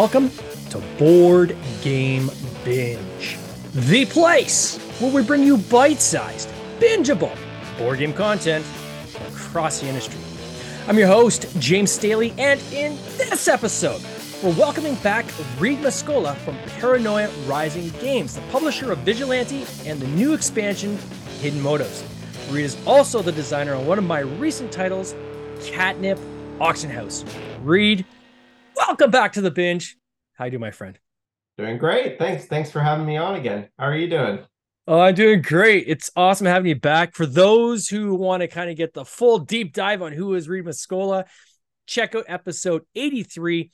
Welcome to Board Game Binge, the place where we bring you bite sized, bingeable board game content across the industry. I'm your host, James Staley, and in this episode, we're welcoming back Reed Mascola from Paranoia Rising Games, the publisher of Vigilante and the new expansion, Hidden Motives. Reed is also the designer on one of my recent titles, Catnip Auction House. Reed, welcome back to the binge. How you doing, my friend? Doing great. Thanks. Thanks for having me on again. How are you doing? Oh, I'm doing great. It's awesome having you back. For those who want to kind of get the full deep dive on who is Reed Mascola, check out episode 83.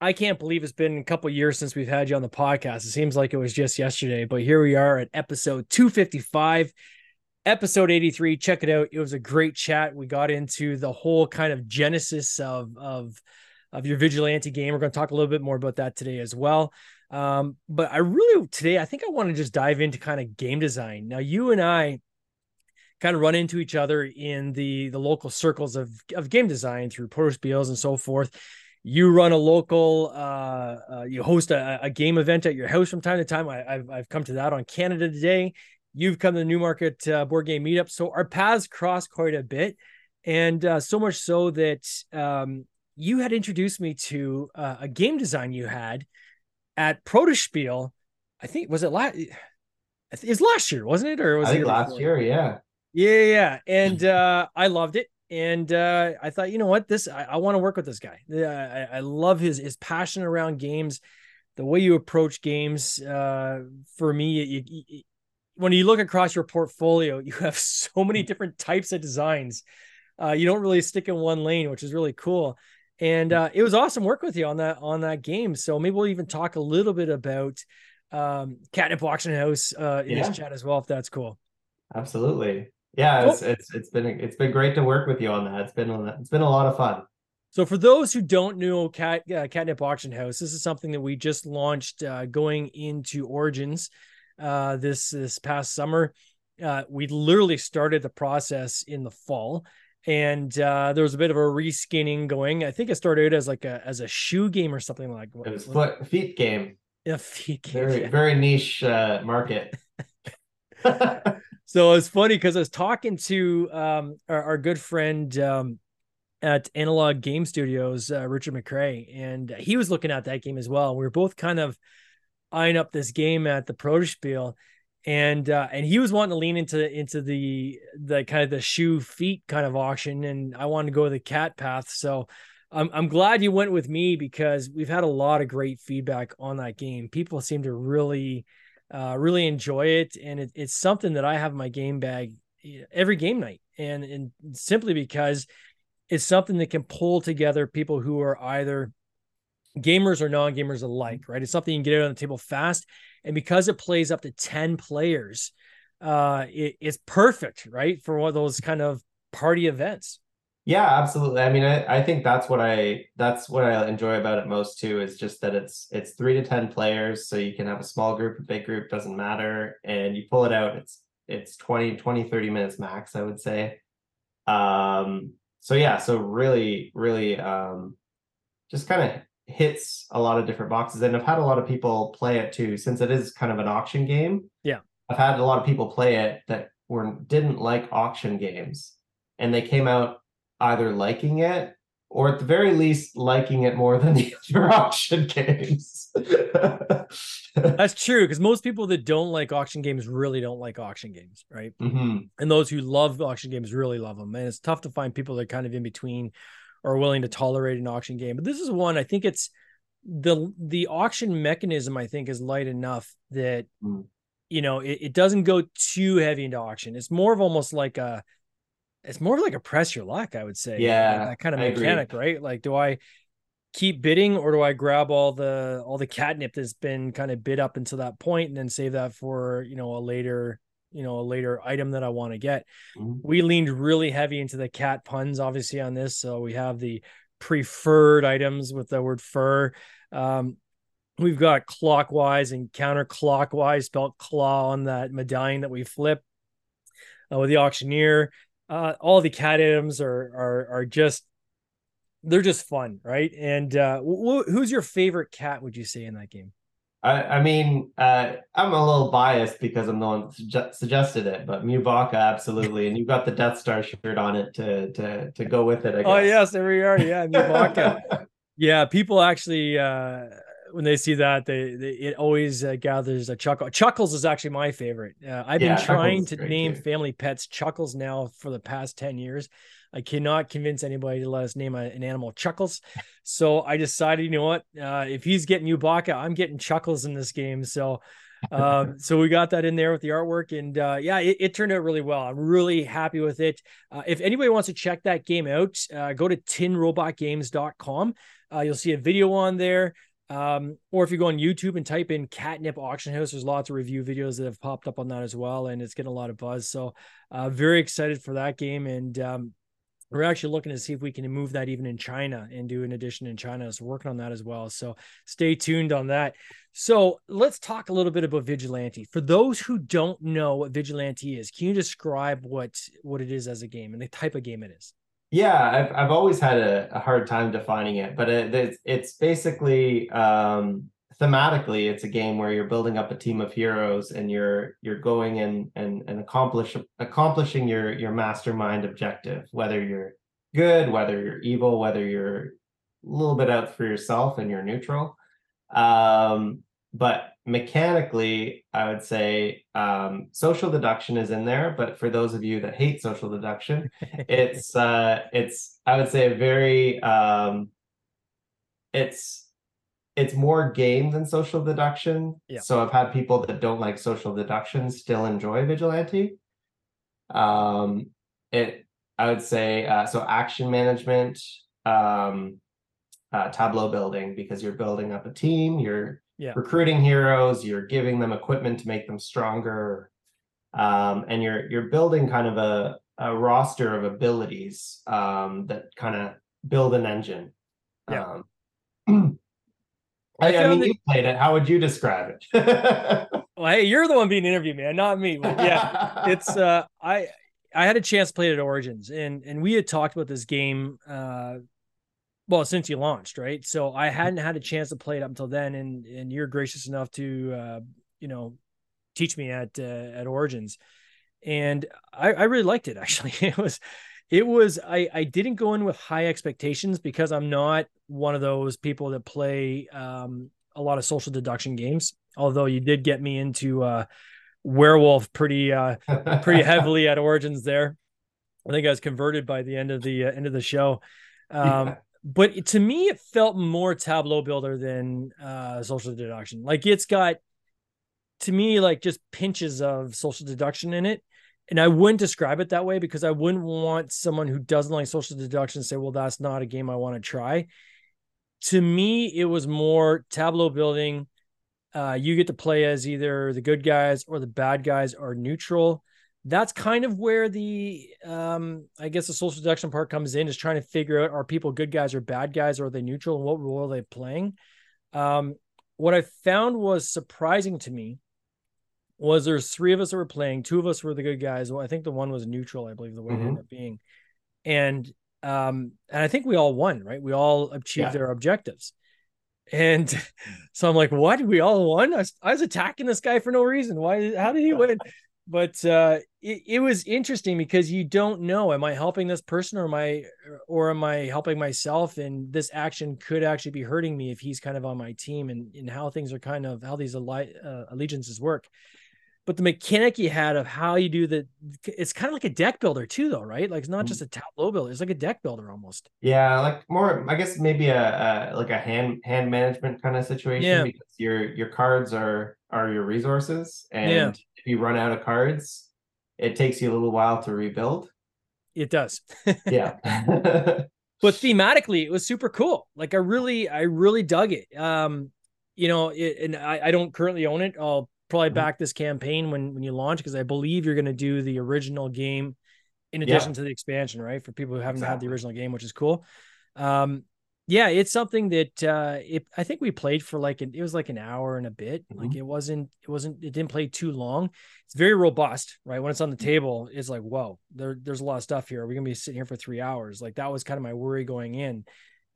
I can't believe it's been a couple years since we've had you on the podcast. It seems like it was just yesterday, but here we are at episode 255, episode 83. Check it out. It was a great chat. We got into the whole kind of genesis of of of your vigilante game. We're going to talk a little bit more about that today as well. Um, but I really today I think I want to just dive into kind of game design. Now you and I kind of run into each other in the the local circles of of game design through Protospiels and so forth. You run a local, uh, uh, you host a, a, game event at your house from time to time. I, have I've come to that on Canada Today. You've come to the Newmarket uh, Board Game Meetup, so our paths cross quite a bit, and uh, so much so that um, you had introduced me to uh, a game design you had at Protospiel. I think was it last? Is last year, wasn't it? Or was it last before? year? Yeah. Yeah, yeah. And uh, I loved it. And uh, I thought, you know what, this I, I want to work with this guy. I, I love his his passion around games, the way you approach games. Uh, for me, you, you, when you look across your portfolio, you have so many different types of designs. Uh, you don't really stick in one lane, which is really cool and uh, it was awesome work with you on that on that game. So maybe we'll even talk a little bit about um, Catnip Auction House uh, in yeah. this chat as well, if that's cool. Absolutely, yeah. Cool. It's, it's it's been it's been great to work with you on that. It's been it's been a lot of fun. So for those who don't know Cat uh, Catnip Auction House, this is something that we just launched uh, going into Origins uh, this this past summer. Uh, we literally started the process in the fall and uh, there was a bit of a reskinning going. I think it started as like a as a shoe game or something like. It was foot feet game. Yeah, feet game. Very yeah. very niche uh, market. so it's funny because I was talking to um, our, our good friend um, at Analog Game Studios, uh, Richard McCrae, and he was looking at that game as well. We were both kind of eyeing up this game at the Protospiel and uh, and he was wanting to lean into into the the kind of the shoe feet kind of auction, and I wanted to go the cat path. So I'm I'm glad you went with me because we've had a lot of great feedback on that game. People seem to really uh, really enjoy it, and it, it's something that I have in my game bag every game night, and and simply because it's something that can pull together people who are either gamers or non-gamers alike, right? It's something you can get it on the table fast. And because it plays up to 10 players uh it, it's perfect right for one of those kind of party events. Yeah absolutely. I mean I, I think that's what i that's what i enjoy about it most too is just that it's it's three to ten players. So you can have a small group a big group doesn't matter. And you pull it out it's it's 20 20 30 minutes max i would say. Um so yeah so really really um just kind of hits a lot of different boxes and I've had a lot of people play it too since it is kind of an auction game. Yeah. I've had a lot of people play it that were didn't like auction games and they came out either liking it or at the very least liking it more than the other auction games. That's true because most people that don't like auction games really don't like auction games, right? Mm-hmm. And those who love auction games really love them. And it's tough to find people that are kind of in between are willing to tolerate an auction game. But this is one I think it's the the auction mechanism I think is light enough that mm. you know it, it, doesn't go too heavy into auction. It's more of almost like a it's more of like a press your luck, I would say. Yeah, like that kind of I mechanic, agree. right? Like, do I keep bidding or do I grab all the all the catnip that's been kind of bid up until that point and then save that for you know a later you know a later item that I want to get. Mm-hmm. We leaned really heavy into the cat puns, obviously on this. So we have the preferred items with the word fur. Um, we've got clockwise and counterclockwise spelled claw on that medallion that we flip uh, with the auctioneer. Uh, all the cat items are are are just they're just fun, right? And uh, wh- who's your favorite cat? Would you say in that game? I, I mean, uh, I'm a little biased because I'm the one that suggested it, but Mubaka absolutely, and you've got the Death Star shirt on it to to to go with it. I guess. Oh yes, there we are. Yeah, Mubaka. yeah, people actually uh, when they see that, they, they it always uh, gathers a chuckle. Chuckles is actually my favorite. Uh, I've Yeah, been trying to name too. family pets Chuckles now for the past ten years. I cannot convince anybody to let us name a, an animal Chuckles. So I decided, you know what? Uh, if he's getting Ubaka, I'm getting Chuckles in this game. So, um, so we got that in there with the artwork, and uh, yeah, it, it turned out really well. I'm really happy with it. Uh, if anybody wants to check that game out, uh, go to tinrobotgames.com. Uh, you'll see a video on there. Um, or if you go on YouTube and type in catnip auction house, there's lots of review videos that have popped up on that as well, and it's getting a lot of buzz. So, uh, very excited for that game, and um, we're actually looking to see if we can move that even in China and do an edition in China. So, working on that as well. So, stay tuned on that. So, let's talk a little bit about Vigilante. For those who don't know what Vigilante is, can you describe what what it is as a game and the type of game it is? Yeah, I've I've always had a, a hard time defining it, but it, it's it's basically um, thematically it's a game where you're building up a team of heroes and you're you're going and and and accomplish accomplishing your your mastermind objective, whether you're good, whether you're evil, whether you're a little bit out for yourself and you're neutral. Um, but mechanically, I would say um, social deduction is in there. But for those of you that hate social deduction, it's uh it's i would say a very um it's it's more game than social deduction Yeah. so i've had people that don't like social deduction still enjoy vigilante um it i would say uh so action management um uh, tableau building because you're building up a team you're Yeah. recruiting heroes you're giving them equipment to make them stronger um, and you're you're building kind of a, a roster of abilities um, that kind of build an engine. Yeah. Um, I, I found mean, that- you played it. How would you describe it? Well, hey, you're the one being interviewed, man, not me. But yeah, it's uh I I had a chance to play it at Origins and and we had talked about this game uh well since you launched, right? So I hadn't had a chance to play it up until then and and you're gracious enough to uh you know teach me at uh, at Origins. And I I really liked it actually. It was it was I I didn't go in with high expectations because I'm not one of those people that play um a lot of social deduction games. Although you did get me into uh werewolf pretty uh pretty heavily at origins there i think i was converted by the end of the uh, end of the show um Yeah. but to me it felt more tableau builder than uh social deduction like it's got to me like just pinches of social deduction in it and i wouldn't describe it that way because i wouldn't want someone who doesn't like social deduction to say well that's not a game i want to try to me it was more tableau building uh, you get to play as either the good guys or the bad guys or neutral. That's kind of where the um, I guess the social deduction part comes in is trying to figure out are people good guys or bad guys or are they neutral and what role are they playing. Um, what I found was surprising to me was there's three of us that were playing. Two of us were the good guys. Well, I think the one was neutral. I believe the way it Mhm. ended up being, and um, and I think we all won. Right, we all achieved Yeah. their objectives. And so I'm like, why did we all won? I was, I was attacking this guy for no reason. Why? How did he win? But uh, it, it was interesting because you don't know, am I helping this person or am I, or am I helping myself? And this action could actually be hurting me if he's kind of on my team and, and how things are kind of, how these uh, allegiances work. But the mechanic you had of how you do the, it's kind of like a deck builder too, though, right? Like it's not Mhm. just a tableau builder. It's like a deck builder almost. Yeah, like more, I guess maybe a, a like a hand hand management kind of situation Yeah. because your your cards are are your resources, and Yeah. if you run out of cards, it takes you a little while to rebuild. It does. Yeah. but thematically it was super cool like i really i really dug it um you know it, and I, I don't currently own it i'll probably Mhm. back this campaign when when you launch because i believe you're going to do the original game in Yeah. addition to the expansion right? For people who haven't had the original game which is cool. Um yeah it's something that uh it, i think we played for like an, it was like an hour and a bit. Like Mhm. it wasn't it wasn't it didn't play too long. It's very robust right? When it's on the table it's like whoa there, there's a lot of stuff here. Are we gonna be sitting here for three hours. Like that was kind of my worry going in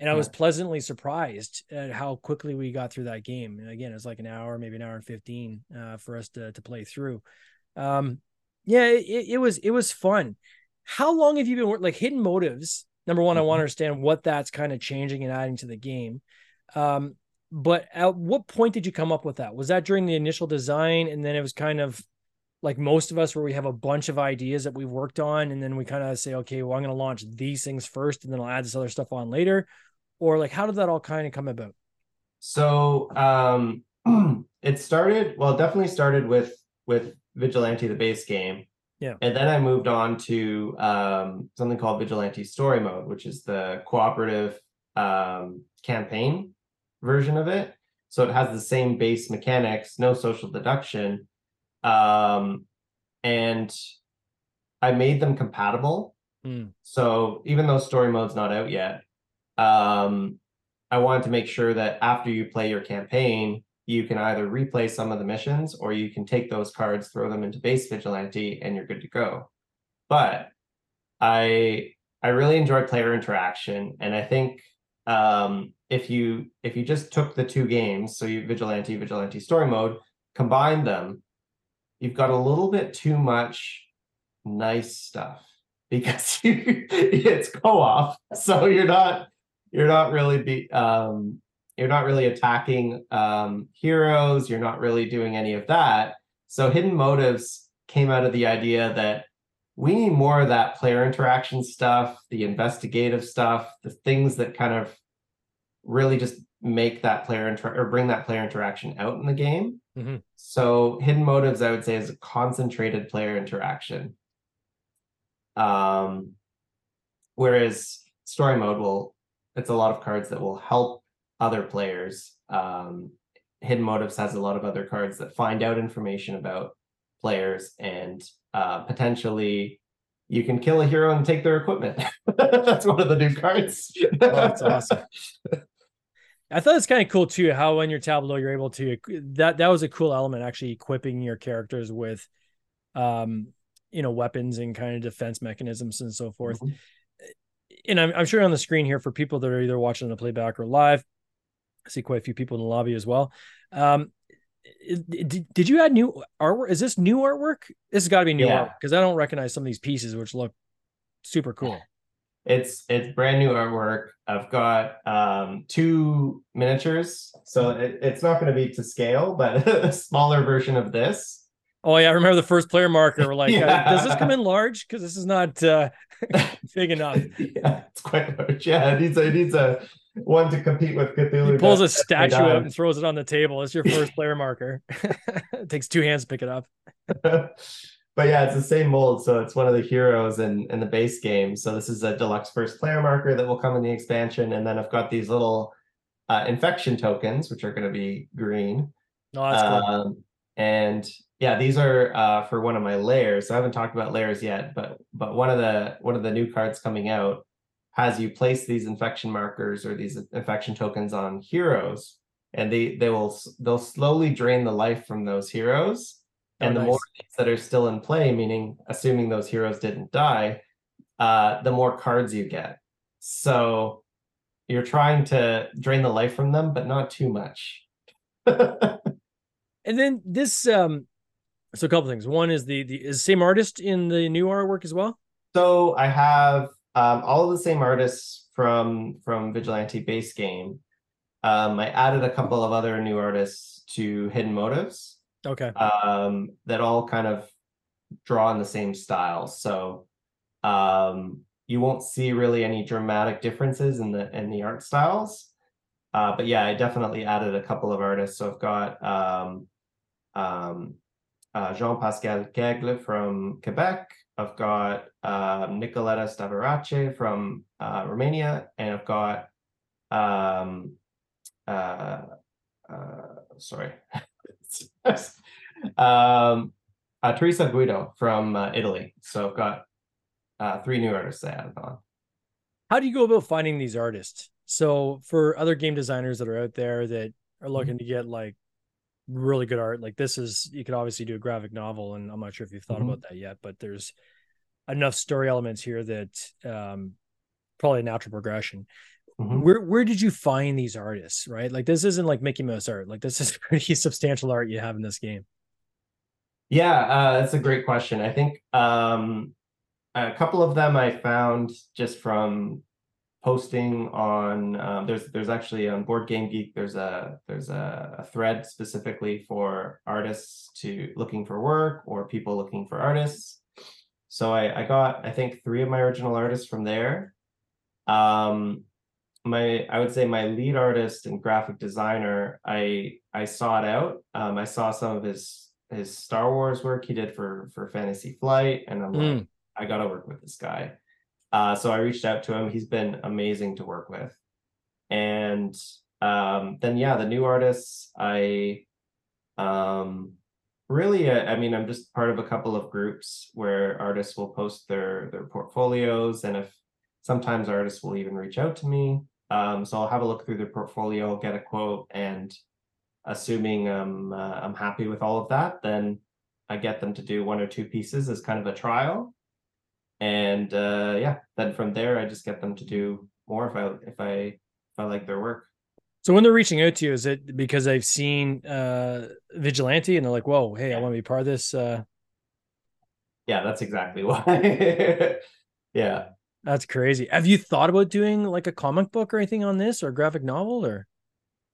and I was pleasantly surprised at how quickly we got through that game. And again, it was like an hour, maybe an hour and fifteen uh, for us to to play through. Um, yeah, it, it was it was fun. How long have you been working like hidden motives? Number one, mm-hmm. I want to understand what that's kind of changing and adding to the game. Um, but at what point did you come up with that? Was that during the initial design, and then it was kind of like most of us where we have a bunch of ideas that we've worked on and then we kind of say okay well i'm going to launch these things first and then i'll add this other stuff on later or like how did that all kind of come about? So um it started well definitely started with with vigilante the base game. Yeah. And then i moved on to um something called vigilante story mode which is the cooperative um campaign version of it. So it has the same base mechanics no social deduction. Um, and I made them compatible. Mm. So even though story mode's not out yet, um, I wanted to make sure that after you play your campaign, you can either replay some of the missions or you can take those cards, throw them into base vigilante, and you're good to go. But I I really enjoy player interaction, and I think um, if you if you just took the two games, so you vigilante vigilante story mode, combine them, you've got a little bit too much nice stuff because it's co-op so you're not you're not really be um you're not really attacking um heroes you're not really doing any of that so hidden motives came out of the idea that we need more of that player interaction stuff the investigative stuff the things that kind of really just make that player inter- or bring that player interaction out in the game. Mm-hmm. So hidden motives, I would say, is a concentrated player interaction. Um, whereas story mode will, it's a lot of cards that will help other players. Um, hidden motives has a lot of other cards that find out information about players and uh, potentially you can kill a hero and take their equipment. that's one of the new cards. oh, that's awesome. I thought it's kind of cool too how on your tableau you're able to that that was a cool element actually equipping your characters with um you know weapons and kind of defense mechanisms and so forth. Mm-hmm. And I'm I'm sure on the screen here for people that are either watching the playback or live, I see quite a few people in the lobby as well. Um did, did you add new artwork? Is this new artwork? This has got to be new yeah. art because I don't recognize some of these pieces which look super cool. It's it's brand new artwork. I've got um, two miniatures, so it, it's not going to be to scale, but a smaller version of this. Oh yeah, I remember the first player marker. We're like, yeah. uh, does this come in large? Because this is not uh, big enough. yeah, it's quite large. Yeah, it needs a it needs a one to compete with Cthulhu. He pulls a statue out and throws it on the table. It's your first player marker. it takes two hands to pick it up but yeah, it's the same mold. So it's one of the heroes in, in the base game. So this is a deluxe first player marker that will come in the expansion. And then I've got these little uh, infection tokens, which are going to be green. Oh, that's um, cool. And yeah, these are uh, for one of my layers. So I haven't talked about layers yet, but but one of the one of the new cards coming out has you place these infection markers or these infection tokens on heroes, and they they will they'll slowly drain the life from those heroes Oh, and the nice. more that are still in play, meaning assuming those heroes didn't die, uh, the more cards you get. So you're trying to drain the life from them, but not too much. and then this, um, so a couple things. One is the the is same artist in the new artwork as well. So I have um, all of the same artists from from Vigilante base game. Um, I added a couple of other new artists to Hidden Motives. Okay. Um, that all kind of draw in the same style. So um, you won't see really any dramatic differences in the in the art styles. Uh, but yeah, I definitely added a couple of artists. So I've got um, um, uh, Jean-Pascal Kegle from Quebec. I've got uh, Nicoletta Stavarace from uh, Romania, and I've got um, uh, uh, sorry, um, uh, Teresa Guido from uh, Italy. So I've got uh, three new artists I added on. How do you go about finding these artists? So for other game designers that are out there that are looking mm-hmm. to get like really good art, like this is you could obviously do a graphic novel, and I'm not sure if you've thought mm-hmm. about that yet, but there's enough story elements here that um, probably a natural progression. Mhm. where where did you find these artists? Right, like this isn't like Mickey Mouse art. Like this is pretty substantial art you have in this game. Yeah, uh, that's a great question. I think um, a couple of them I found just from posting on. Um, there's there's actually on Board Game Geek. There's a there's a, a thread specifically for artists to looking for work or people looking for artists. So I I got I think three of my original artists from there. Um, my I would say my lead artist and graphic designer. I I sought out. Um, I saw some of his his Star Wars work he did for for Fantasy Flight, and I'm like, Mm. I gotta work with this guy. Uh, so I reached out to him. He's been amazing to work with, and um, then yeah, the new artists. I um, really, uh, I mean, I'm just part of a couple of groups where artists will post their their portfolios, and if sometimes artists will even reach out to me. Um, so I'll have a look through their portfolio, get a quote, and assuming um, uh, I'm happy with all of that, then I get them to do one or two pieces as kind of a trial, and uh, yeah, then from there I just get them to do more if I if I if I like their work. So when they're reaching out to you, is it because they've seen uh Vigilante and they're like, "Whoa, hey, I want to be part of this"? Uh, Yeah, that's exactly why. yeah. that's crazy. Have you thought about doing like a comic book or anything on this or a graphic novel or?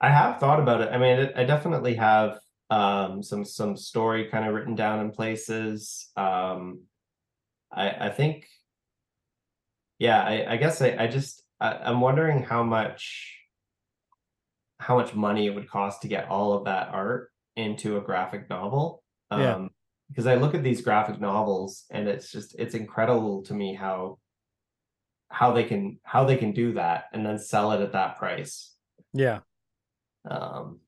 I have thought about it. I mean, it, I definitely have um, some some story kind of written down in places. Um, I I think, yeah, I, I guess I, I just I, I'm wondering how much how much money it would cost to get all of that art into a graphic novel. Um, Yeah. because I look at these graphic novels and it's just it's incredible to me how how they can how they can do that and then sell it at that price. Yeah, Um,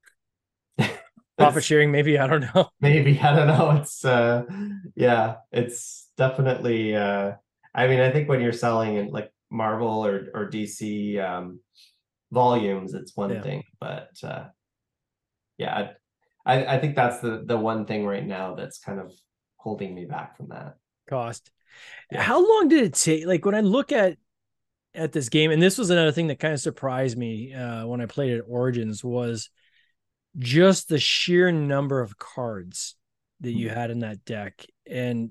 profit sharing, maybe. I don't know. maybe i don't know it's uh yeah it's definitely uh i mean i think when you're selling in like marvel or or dc um volumes it's one Yeah. thing but uh yeah i i think that's the the one thing right now that's kind of holding me back from that Cost. Yeah. How long did it take? Like when I look at at this game, and this was another thing that kind of surprised me uh, when I played it at Origins was just the sheer number of cards that you had in that deck, and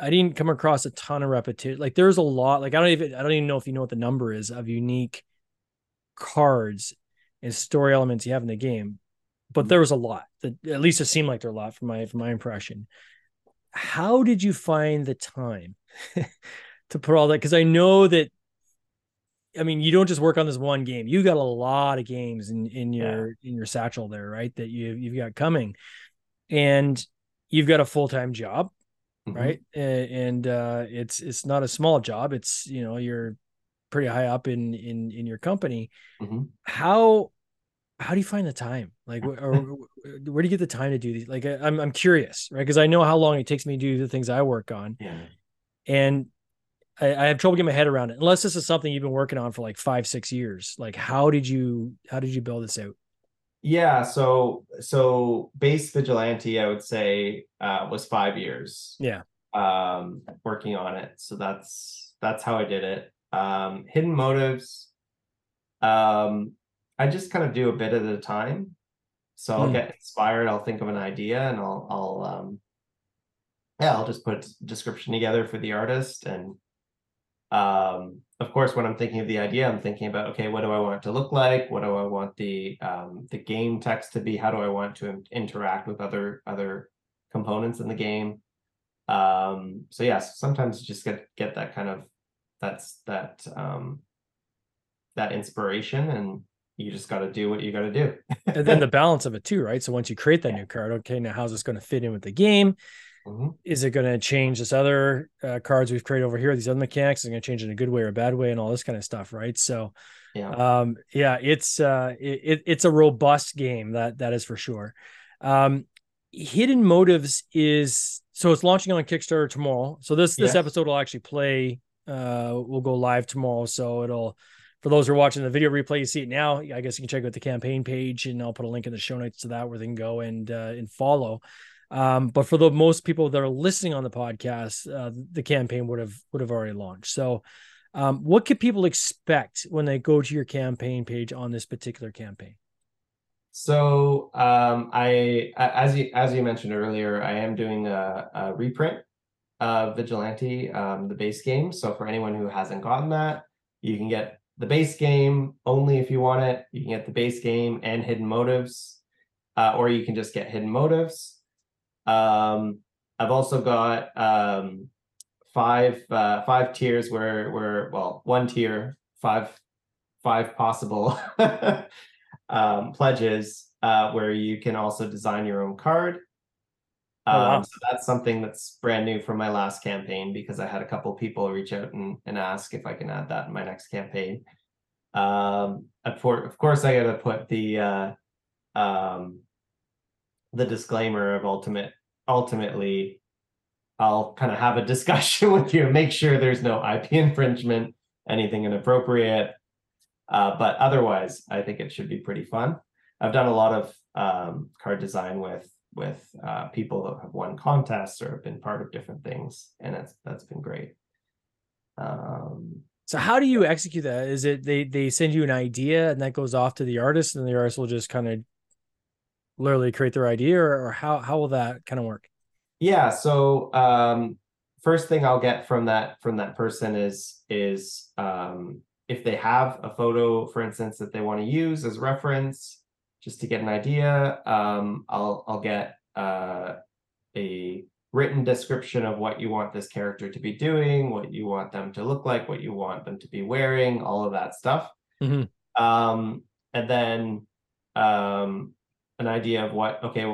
I didn't come across a ton of repetition. Like there's a lot. Like I don't even I don't even know if you know what the number is of unique cards and story elements you have in the game, but Mhm. there was a lot. That at least it seemed like there were a lot from my from my impression. How did you find the time to put all that? Because I know that. I mean, you don't just work on this one game. You got a lot of games in in your in your satchel there, right? That you you've got coming, and you've got a full time job Mhm. right? And uh it's it's not a small job. It's you know you're pretty high up in in in your company. Mhm. how how do you find the time? Like or where do you get the time to do these like i'm i'm curious right? Because i know how long it takes me to do the things i work on. Yeah. And I, I have trouble getting my head around it. Unless this is something you've been working on for like five six years. Like how did you how did you build this out Yeah, so so base vigilante, I would say, uh, was five years. Yeah. Um, working on it. So that's that's how I did it. Um, hidden motives. Um, I just kind of do a bit at a time. So I'll Hmm. get inspired. I'll think of an idea, and I'll I'll um, yeah, I'll just put a description together for the artist, and um, of course, when I'm thinking of the idea, I'm thinking about okay, what do I want it to look like? What do I want the um, the game text to be? How do I want to interact with other other components in the game? Um, so yes, sometimes you just get get that kind of that's that um, that inspiration, and you just got to do what you got to do. and then the balance of it too right so once you create that Yeah. new card okay now how's this going to fit in with the game Mhm. is it going to change this other uh, cards we've created over here these other mechanics? Is going to change in a good way or a bad way and all this kind of stuff right? So Yeah. um yeah it's uh it, it- it's a robust game that that is for sure. Um hidden motives is so it's launching on kickstarter tomorrow. So this this Yes. episode will actually play uh will go live tomorrow. So it'll for those who are watching the video replay you see it now. I guess you can check out the campaign page and i'll put a link in the show notes to that where they can go and uh and follow um, but for the most people that are listening on the podcast, uh, the campaign would have would have already launched. So Um, what could people expect when they go to your campaign page on this particular campaign? So um, I, as you as you mentioned earlier, I am doing a, a reprint of Vigilante, um, the base game. So for anyone who hasn't gotten that, you can get the base game only if you want it. You can get the base game and hidden motives, uh, or you can just get hidden motives. Um, I've also got um, five uh, five tiers where where well one tier five five possible um, pledges uh, where you can also design your own card. Um, oh, wow. Um, so that's something that's brand new from my last campaign because I had a couple people reach out and, and ask if I can add that in my next campaign. Um, of course, I got to put the uh, um, the disclaimer of ultimate. Ultimately, I'll kind of have a discussion with you, make sure there's no IP infringement, anything inappropriate. Uh, but otherwise, I think it should be pretty fun. I've done a lot of um, card design with with uh, people that have won contests or have been part of different things, and that's that's been great. Um, so how do you execute that? Is it they they send you an idea and that goes off to the artist, and the artist will just kind of literally create their idea, or, or how how will that kind of work? Yeah. So um, first thing I'll get from that from that person is is um, if they have a photo, for instance, that they want to use as reference, just to get an idea. Um, I'll I'll get uh, a written description of what you want this character to be doing, what you want them to look like, what you want them to be wearing, all of that stuff. Mm-hmm. Um, and then um, an idea of what okay,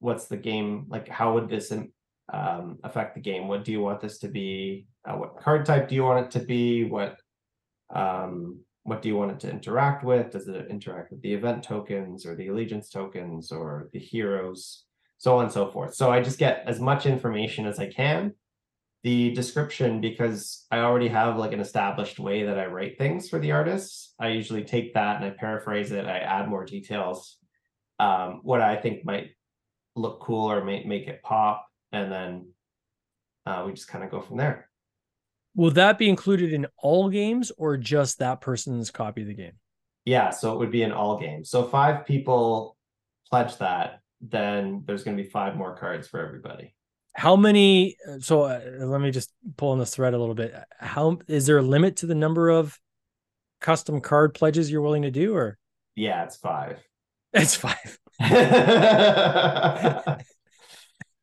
what's the game like? How would this um, affect the game? What do you want this to be? Uh, what card type do you want it to be? What um, what do you want it to interact with? Does it interact with the event tokens or the allegiance tokens or the heroes, so on and so forth. So I just get as much information as I can. The description, because I already have like an established way that I write things for the artists, I usually take that and I paraphrase it. I add more details, um, what I think might look cool or make make it pop, and then uh, we just kind of go from there. Will that be included in all games or just that person's copy of the game? Yeah, so it would be in all games. So five people pledge that, then there's going to be five more cards for everybody. How many? So uh, let me just pull on this thread a little bit. How is there a limit to the number of custom card pledges you're willing to do, or? Yeah, it's five. It's five.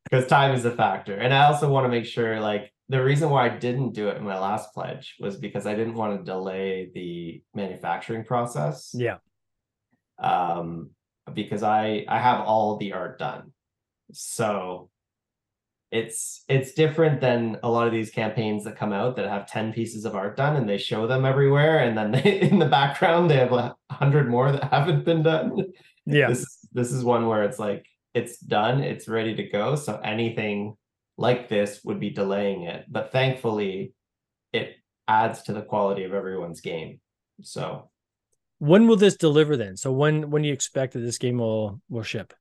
Because time is a factor, and I also want to make sure, like, the reason why I didn't do it in my last pledge was because I didn't want to delay the manufacturing process. Yeah. Um, because I I have all the art done, so it's it's different than a lot of these campaigns that come out that have 10 pieces of art done and they show them everywhere and then they in the background they have a hundred more that haven't been done yeah this is this is one where it's like it's done it's ready to go so anything like this would be delaying it. But thankfully, it adds to the quality of everyone's game. So when will this deliver then? So when when do you expect that this game will will ship?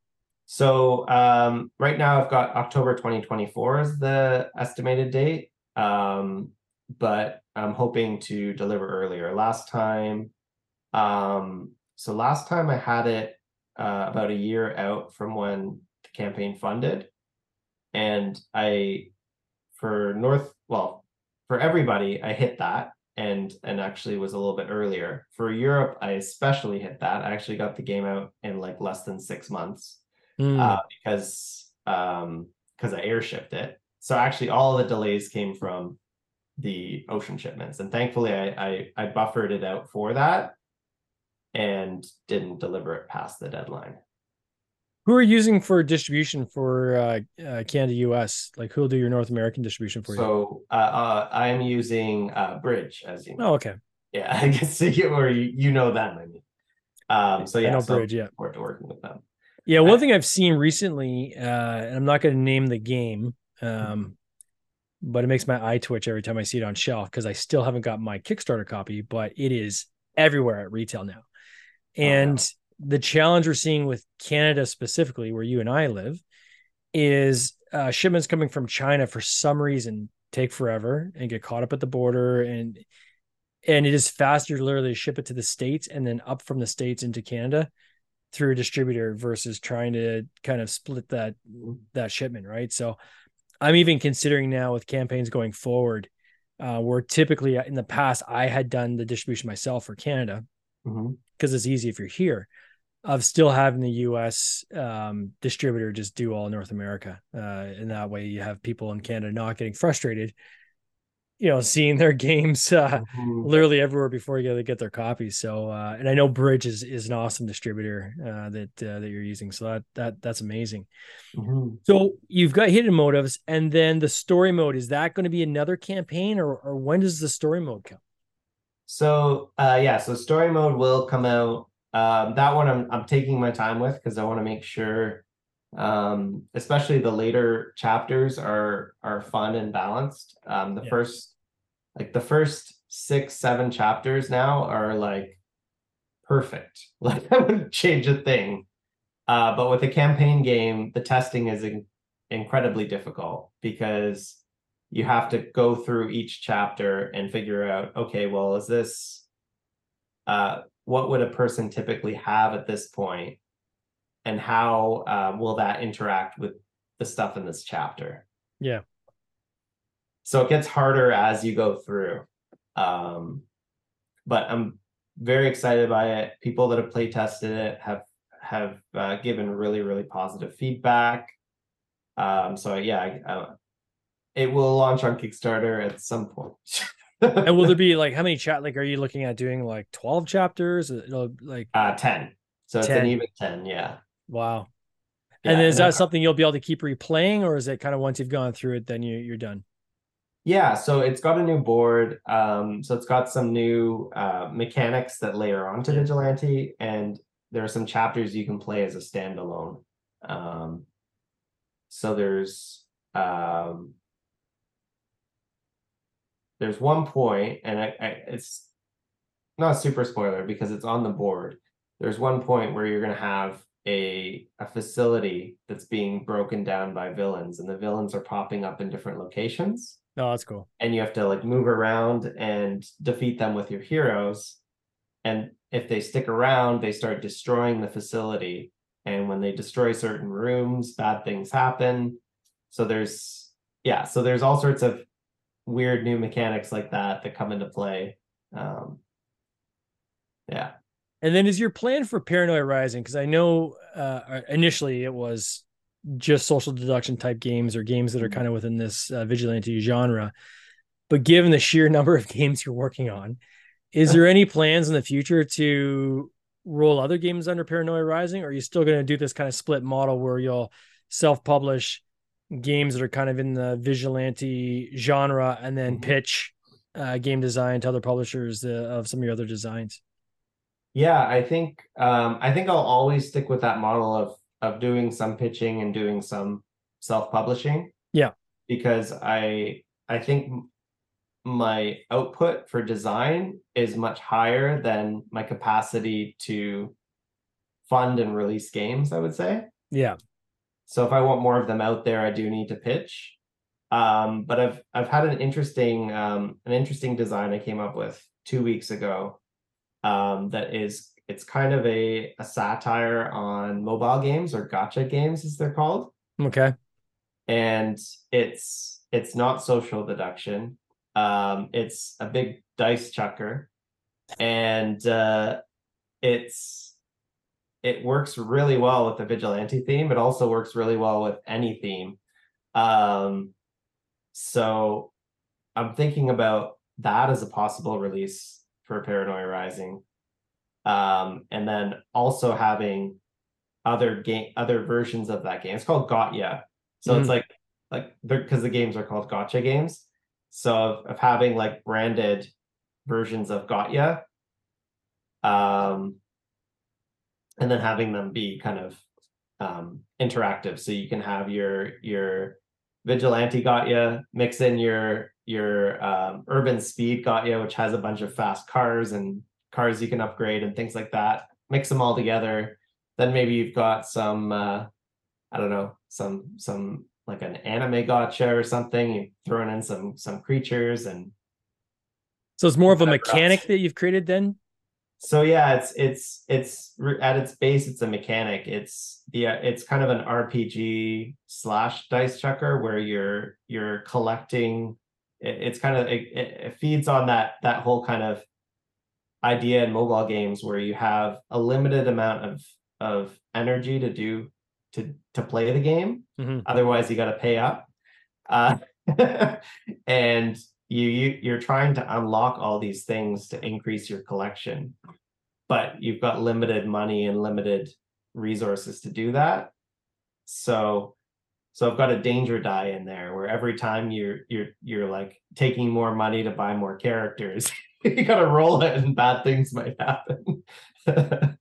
So um, right now I've got October 2024 as the estimated date. Um, but I'm hoping to deliver earlier. Last time, um, so last time I had it uh, about a year out from when the campaign funded. And I for North well for everybody I hit that and and actually was a little bit earlier. For Europe I especially hit that. I actually got the game out in like less than six months mm. uh, because um because I airshipped it. So actually all the delays came from the ocean shipments. And thankfully I, I I buffered it out for that and didn't deliver it past the deadline who are you using for distribution for uh, uh, Canada US? Like who will do your North American distribution for you? So uh, uh, I'm using uh, Bridge, as you know. Oh, okay. Yeah, I guess you, or you, you know them. I mean, um, so yeah, I know so Bridge. Yeah, we're working with them. Yeah, one I, thing I've seen recently, uh, and I'm not going to name the game, um, but it makes my eye twitch every time I see it on shelf because I still haven't got my Kickstarter copy, but it is everywhere at retail now. And oh, the challenge we're seeing with Canada specifically, where you and I live, is uh, shipments coming from China for some reason take forever and get caught up at the border. And and it is faster to literally ship it to the states and then up from the states into Canada through a distributor versus trying to kind of split that that shipment, right? So I'm even considering now with campaigns going forward, uh, where typically in the past I had done the distribution myself for Canada because it's easy if you're here. Of still having the U.S. Um, distributor just do all North America, uh, and that way you have people in Canada not getting frustrated you know, seeing their games uh, mm-hmm. literally everywhere before you get their copies. So, uh, and I know Bridge is, is an awesome distributor uh, that uh, that you're using. So that that that's amazing. Mm-hmm. So you've got hidden motives, and then the story mode is that going to be another campaign, or or when does the story mode come? So uh, yeah, so story mode will come out. Um, that one I'm I'm taking my time with because I want to make sure um, especially the later chapters are are fun and balanced. Um, the yeah. first, like the first six seven chapters now are like perfect. Like I wouldn't change a thing. Uh, but with a campaign game, the testing is in- incredibly difficult because you have to go through each chapter and figure out, okay, well, is this uh, what would a person typically have at this and how uh, will that interact with the stuff in this chapter? Yeah. So it gets harder as you go through. Um, but i'm very excited by it. People that have play tested it have have uh, given really really positive feedback. Um, so yeah uh, it will launch on kickstarter at some point. and will there be like how many chat like are you looking at doing like 12 chapters like uh 10 so 10. it's an even 10 yeah Wow. Yeah, and is that something you'll be able to keep replaying, or is it kind of once you've gone through it, then you, you're done? Yeah, so it's got a new board. Um, so it's got some new uh, mechanics that layer onto Vigilante, and there are some chapters you can play as a standalone. Um, so there's um, there's one point, and I, I, it's not super spoiler because it's on the board. There's one point where you're gonna have a a facility that's being broken down by villains and the villains are popping up in different locations. Oh that's cool. And you have to like move around and defeat them with your heroes. And if they stick around they start destroying the facility. And when they destroy certain rooms bad things happen. So there's yeah so there's all sorts of weird new mechanics like that that come into play um yeah and then is your plan for Paranoia Rising? Because I know uh, initially it was just social deduction type games or games that are mm-hmm. kind of within this uh, vigilante genre. But given the sheer number of games you're working on, is there any plans in the future to roll other games under Paranoia Rising? Or are you still going to do this kind of split model where you'll self publish games that are kind of in the vigilante genre and then mm-hmm. pitch uh, game design to other publishers uh, of some of your other designs? Yeah, I think um, I think I'll always stick with that model of of doing some pitching and doing some self publishing. Yeah, because I I think my output for design is much higher than my capacity to fund and release games. I would say. Yeah. So if I want more of them out there, I do need to pitch. Um, but I've I've had an interesting um, an interesting design I came up with two weeks ago um, that is it's kind of a, a satire on mobile games or gotcha games as they're called. Okay. And it's it's not social deduction. Um it's a big dice chucker. And uh it's it works really well with the vigilante theme it also works really well with any theme um so i'm thinking about that as a possible release for Paranoia Rising. Um, and then also having other game other versions of that game. It's called Gotya. So mm-hmm. it's like like because the games are called gotcha games. So of, of having like branded versions of Gotya. Um and then having them be kind of um interactive. So you can have your your vigilante Gotya, mix in your your um, urban speed Gotya, which has a bunch of fast cars and cars you can upgrade and things like that. Mix them all together. Then maybe you've got some uh, I don't know, some some like an anime gacha or something. You're throwing in some some creatures and So it's more of a mechanic that you've created then. So yeah, it's it's it's at its base, it's a mechanic. It's the it's kind of an RPG slash dice checker where you're you're collecting. It, it's kind of it, it feeds on that that whole kind of idea in mobile games where you have a limited amount of of energy to do to to play the game. Mhm. Otherwise, you got to pay up. Uh, and you, you you're trying to unlock all these things to increase your collection, but you've got limited money and limited resources to do that. So so I've got a danger die in there where every time you're you're you're like taking more money to buy more characters, you gotta roll it and bad things might happen.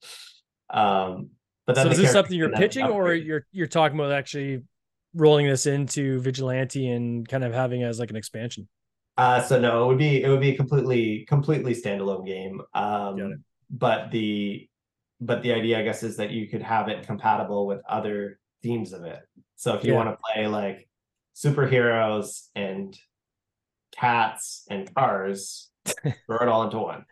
um but So is this something you're pitching, or you're you're talking about actually rolling this into Vigilante and kind of having it as like an expansion? Uh, so no, it would be it would be a completely completely standalone game. Um, but the but the idea, I guess, is that you could have it compatible with other themes of it. So if you Yeah. want to play like superheroes and cats and cars, throw it all into one.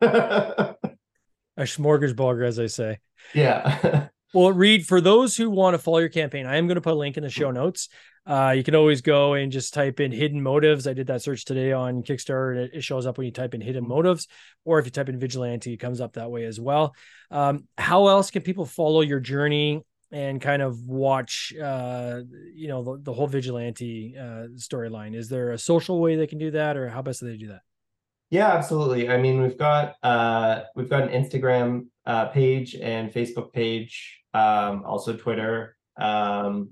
A smorgasbord, as I say. yeah. Well, Reed, for those who want to follow your campaign, I am going to put a link in the show notes. Uh, you can always go and just type in hidden motives. I did that search today on Kickstarter, and it, shows up when you type in hidden motives, or if you type in vigilante, it comes up that way as well. Um, how else can people follow your journey and kind of watch, uh, you know, the, the whole vigilante uh, storyline? Is there a social way they can do that, or how best do they do that? Yeah, absolutely. I mean, we've got uh we've got an Instagram uh page and Facebook page, um also Twitter. Um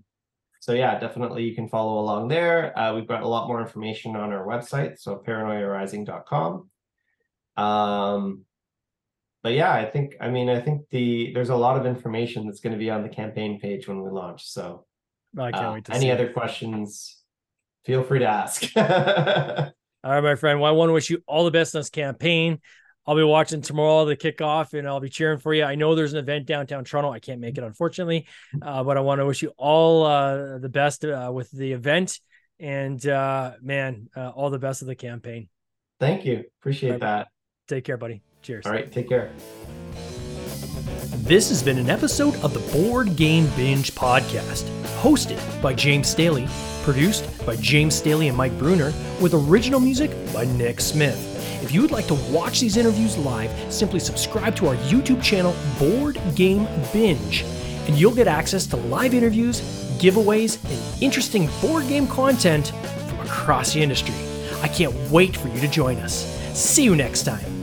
so yeah, definitely you can follow along there. Uh we've got a lot more information on our website, so paranoiarising.com. Um but yeah, I think I mean I think the there's a lot of information that's going to be on the campaign page when we launch. So I can't uh, wait to any other questions, feel free to ask. All right, my friend. Well, I want to wish you all the best in this campaign. I'll be watching tomorrow the kickoff, and I'll be cheering for you. I know there's an event downtown Toronto. I can't make it, unfortunately, uh, but I want to wish you all uh, the best uh, with the event, and uh, man, uh, all the best of the campaign. Thank you. Appreciate Right. that. Take care, buddy. Cheers. All right, take care. This has been an episode of the Board Game Binge podcast, hosted by James Staley, produced by James Staley and Mike Bruner, with original music by Nick Smith. If you would like to watch these interviews live, simply subscribe to our YouTube channel, Board Game Binge, and you'll get access to live interviews, giveaways, and interesting board game content from across the industry. I can't wait for you to join us. See you next time.